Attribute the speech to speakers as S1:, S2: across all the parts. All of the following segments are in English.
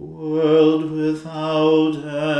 S1: world without end.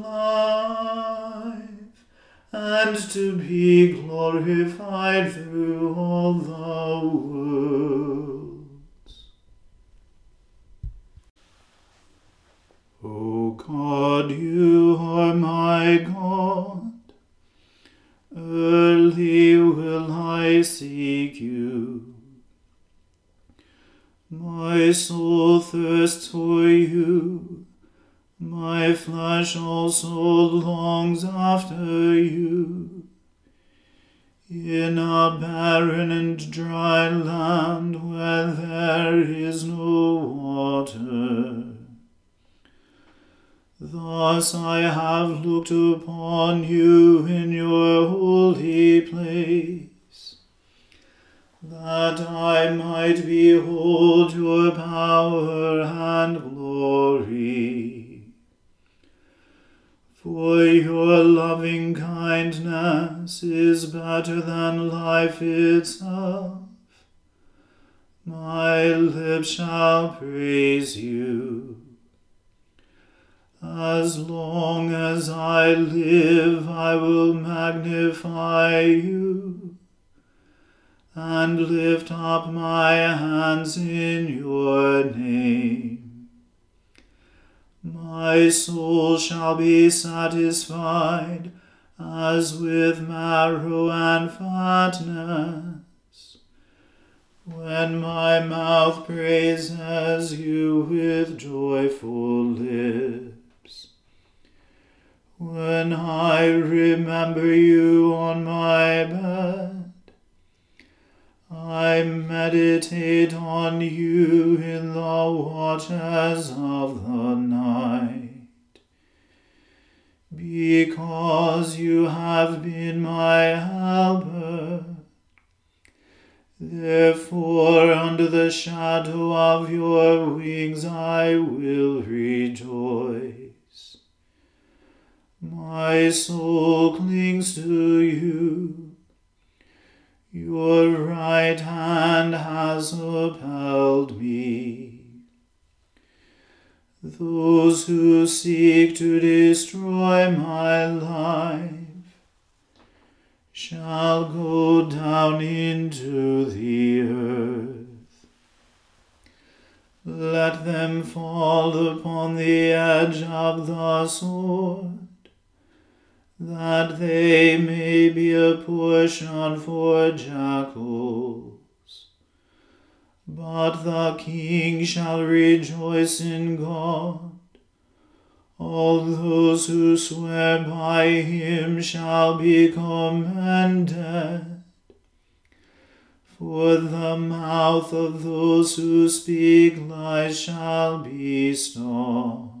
S1: and to be glorified through all the worlds. O God, you are my God. Early will I seek you. My soul thirsts for you my flesh also longs after you. In a barren and dry land where there is no water. Thus I have looked upon you in your holy place, that I might behold your power and glory. For your loving kindness is better than life itself. My lips shall praise you. As long as I live, I will magnify you and lift up my hands in your name. My soul shall be satisfied as with marrow and fatness. When my mouth praises you with joyful lips. When I remember you on my bed, I meditate on you in the watches of the night. Because you have been my helper, therefore under the shadow of your wings I will rejoice. My soul clings to you. Your right hand has upheld me. Those who seek to destroy my life shall go down into the earth. Let them fall upon the edge of the sword that they may be a portion for jackals. But the king shall rejoice in God. All those who swear by him shall be commended. For the mouth of those who speak lies shall be stopped.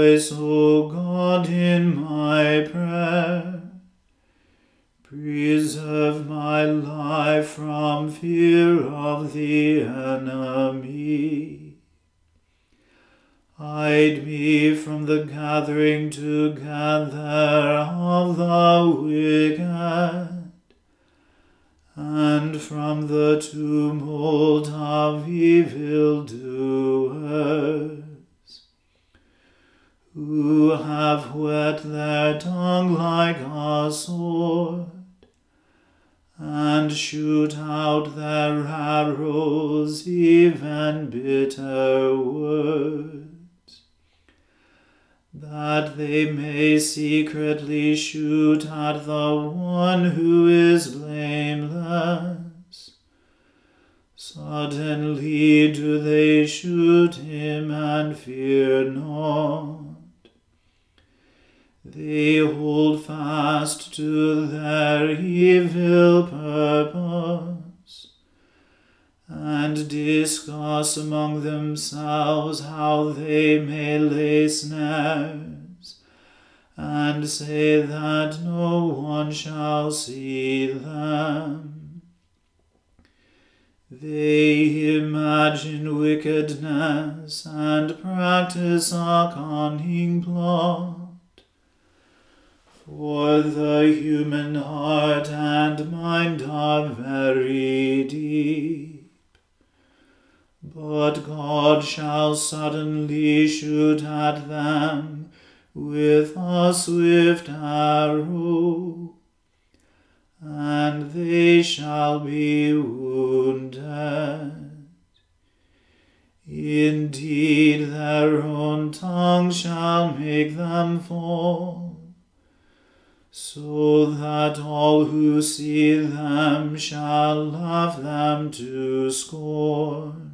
S1: Voice, O God, in my prayer. Preserve my life from fear of the enemy. Hide me from the gathering together of the wicked and from the tumult of evil doers, who have whet their tongue like a sword, and shoot out their arrows, even bitter words that they may secretly shoot at the one who is blameless. Suddenly do they shoot him and fear not. They hold fast to their evil purpose and discuss among themselves how they may lay snares, and say that no one shall see them. They imagine wickedness and practice a cunning plot. For the human heart and mind are very deep. But God shall suddenly shoot at them with a swift arrow, and they shall be wounded. Indeed, their own tongue shall make them fall, so that all who see them shall laugh them to scorn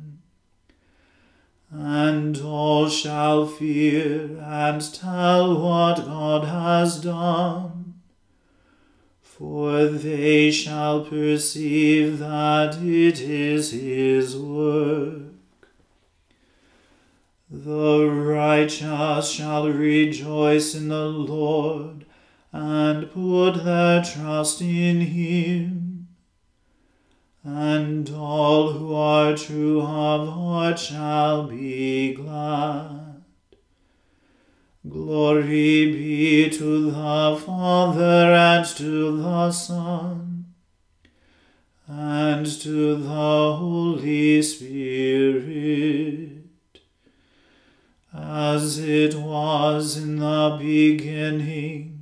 S1: and all shall fear and tell what God has done. For they shall perceive that it is His work. The righteous shall rejoice in the Lord and put their trust in him. And all who are true of heart shall be glad. Glory be to the Father and to the Son and to the Holy Spirit as it was in the beginning,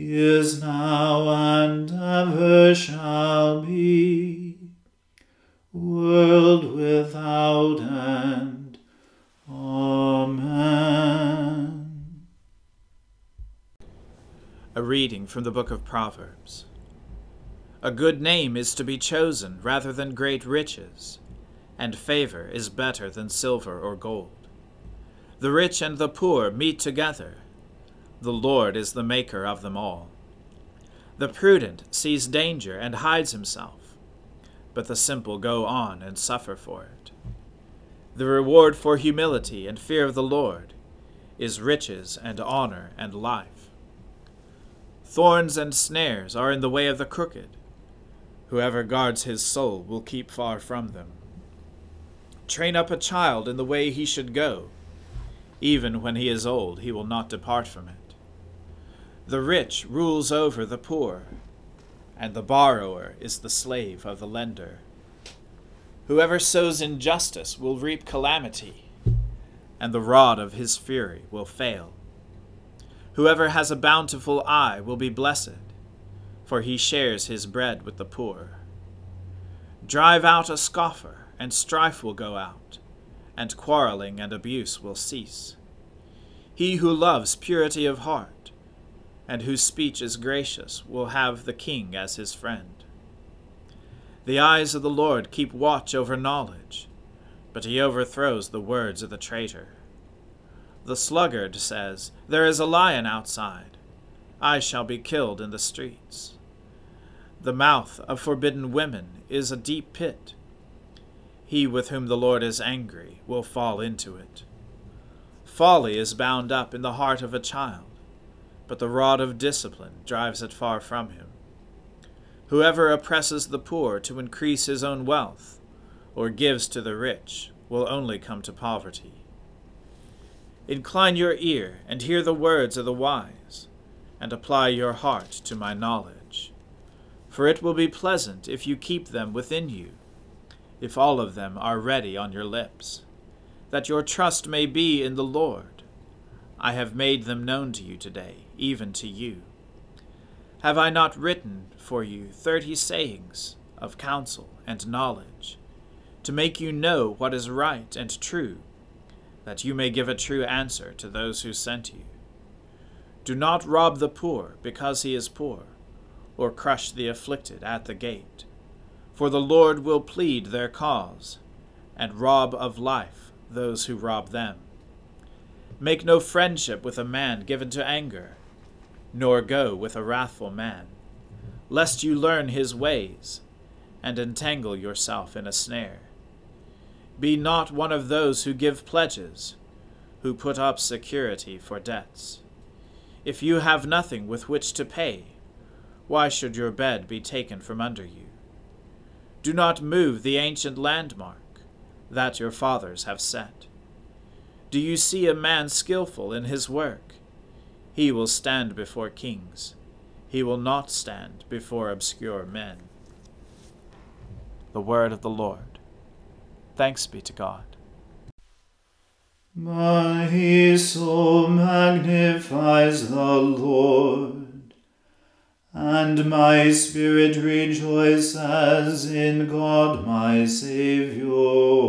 S1: is now, and ever shall be, world without end. Amen.
S2: A reading from the book of Proverbs. A good name is to be chosen rather than great riches, and favor is better than silver or gold. The rich and the poor meet together. The Lord is the maker of them all. The prudent sees danger and hides himself, but the simple go on and suffer for it. The reward for humility and fear of the Lord is riches and honor and life. Thorns and snares are in the way of the crooked. Whoever guards his soul will keep far from them. Train up a child in the way he should go even when he is old, he will not depart from it. The rich rules over the poor, and the borrower is the slave of the lender. Whoever sows injustice will reap calamity, and the rod of his fury will fail. Whoever has a bountiful eye will be blessed, for he shares his bread with the poor. Drive out a scoffer, and strife will go out and quarreling and abuse will cease. He who loves purity of heart, and whose speech is gracious, will have the king as his friend. The eyes of the Lord keep watch over knowledge, but he overthrows the words of the traitor. The sluggard says, There is a lion outside. I shall be killed in the streets. The mouth of forbidden women is a deep pit he with whom the Lord is angry will fall into it. Folly is bound up in the heart of a child, but the rod of discipline drives it far from him. Whoever oppresses the poor to increase his own wealth, or gives to the rich, will only come to poverty. Incline your ear and hear the words of the wise, and apply your heart to my knowledge. For it will be pleasant if you keep them within you if all of them are ready on your lips, that your trust may be in the Lord. I have made them known to you today, even to you. Have I not written for you thirty sayings of counsel and knowledge, to make you know what is right and true, that you may give a true answer to those who sent you? Do not rob the poor because he is poor, or crush the afflicted at the gate for the Lord will plead their cause, and rob of life those who rob them. Make no friendship with a man given to anger, nor go with a wrathful man, lest you learn his ways, and entangle yourself in a snare. Be not one of those who give pledges, who put up security for debts. If you have nothing with which to pay, why should your bed be taken from under you? Do not move the ancient landmark that your fathers have set. Do you see a man skilful in his work? He will stand before kings. He will not stand before obscure men. The word of the Lord. Thanks be to God.
S1: My soul magnifies the Lord and my spirit rejoices in God my Saviour.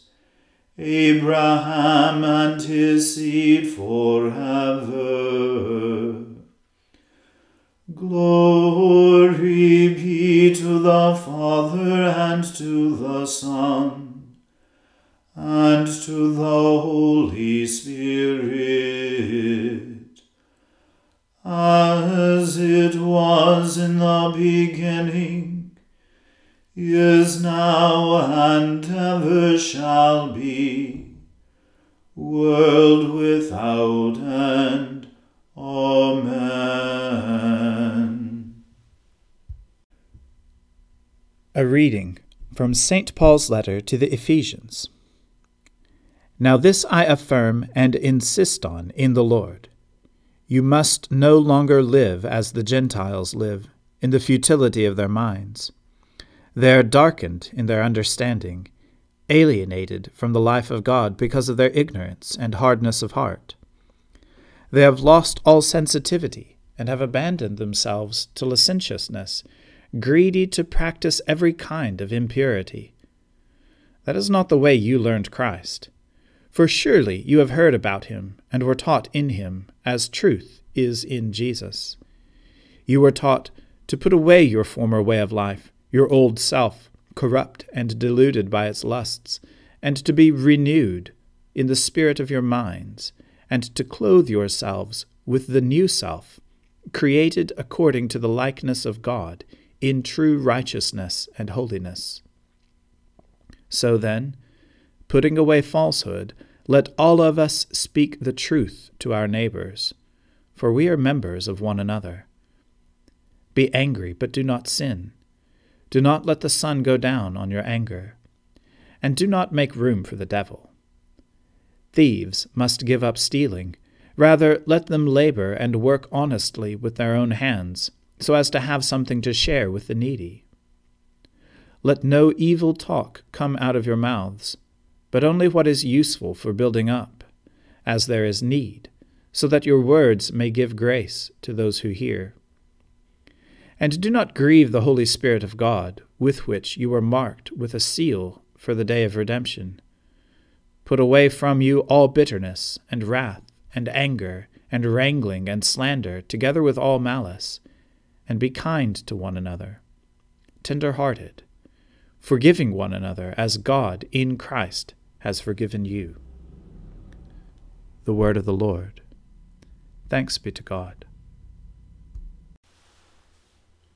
S1: Abraham and his seed forever. Glory be to the Father and to the Son and to the Holy world without end. Amen.
S2: A reading from St. Paul's letter to the Ephesians. Now, this I affirm and insist on in the Lord. You must no longer live as the Gentiles live, in the futility of their minds. They are darkened in their understanding, alienated from the life of God because of their ignorance and hardness of heart. They have lost all sensitivity and have abandoned themselves to licentiousness, greedy to practice every kind of impurity. That is not the way you learned Christ. For surely you have heard about him and were taught in him, as truth is in Jesus. You were taught to put away your former way of life your old self, corrupt and deluded by its lusts, and to be renewed in the spirit of your minds, and to clothe yourselves with the new self, created according to the likeness of God, in true righteousness and holiness. So then, putting away falsehood, let all of us speak the truth to our neighbors, for we are members of one another. Be angry, but do not sin. Do not let the sun go down on your anger, and do not make room for the devil. Thieves must give up stealing. Rather, let them labor and work honestly with their own hands, so as to have something to share with the needy. Let no evil talk come out of your mouths, but only what is useful for building up, as there is need, so that your words may give grace to those who hear. And do not grieve the Holy Spirit of God, with which you are marked with a seal for the day of redemption. Put away from you all bitterness, and wrath, and anger, and wrangling, and slander, together with all malice, and be kind to one another, tender hearted, forgiving one another as God in Christ has forgiven you. The Word of the Lord. Thanks be to God.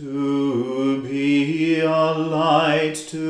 S1: to be a light to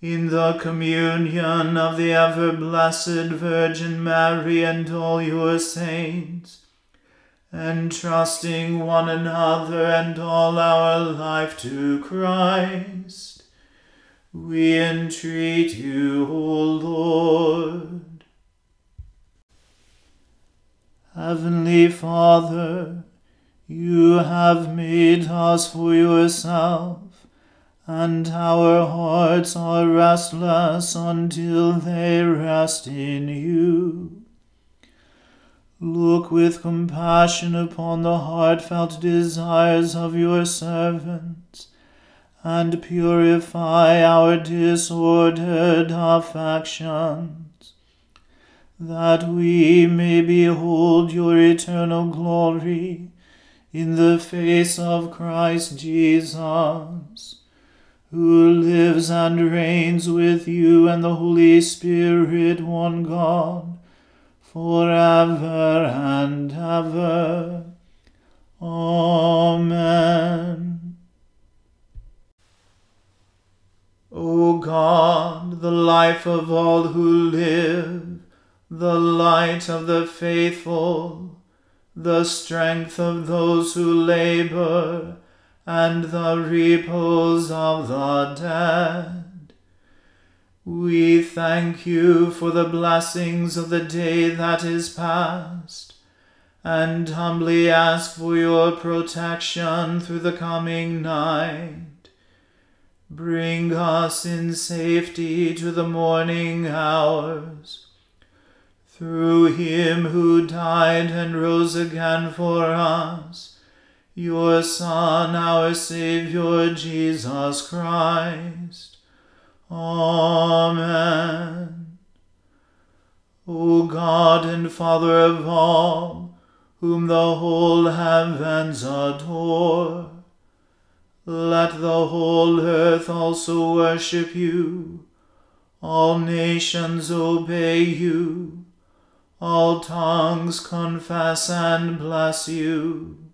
S1: in the communion of the ever blessed Virgin Mary and all your saints, entrusting one another and all our life to Christ, we entreat you, O Lord. Heavenly Father, you have made us for yourself and our hearts are restless until they rest in you. Look with compassion upon the heartfelt desires of your servants, and purify our disordered affections, that we may behold your eternal glory in the face of Christ Jesus who lives and reigns with you and the Holy Spirit, one God, forever and ever. Amen. O God, the life of all who live, the light of the faithful, the strength of those who labor, and the repose of the dead. We thank you for the blessings of the day that is past, and humbly ask for your protection through the coming night. Bring us in safety to the morning hours through him who died and rose again for us, your Son, our Saviour, Jesus Christ. Amen. O God and Father of all, whom the whole heavens adore, let the whole earth also worship you, all nations obey you all tongues confess and bless you.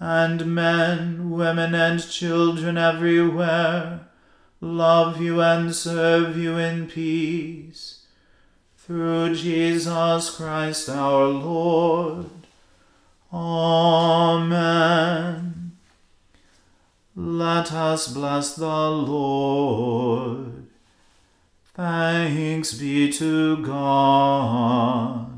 S1: And men, women, and children everywhere love you and serve you in peace. Through Jesus Christ our Lord. Amen. Let us bless the Lord. Thanks be to God.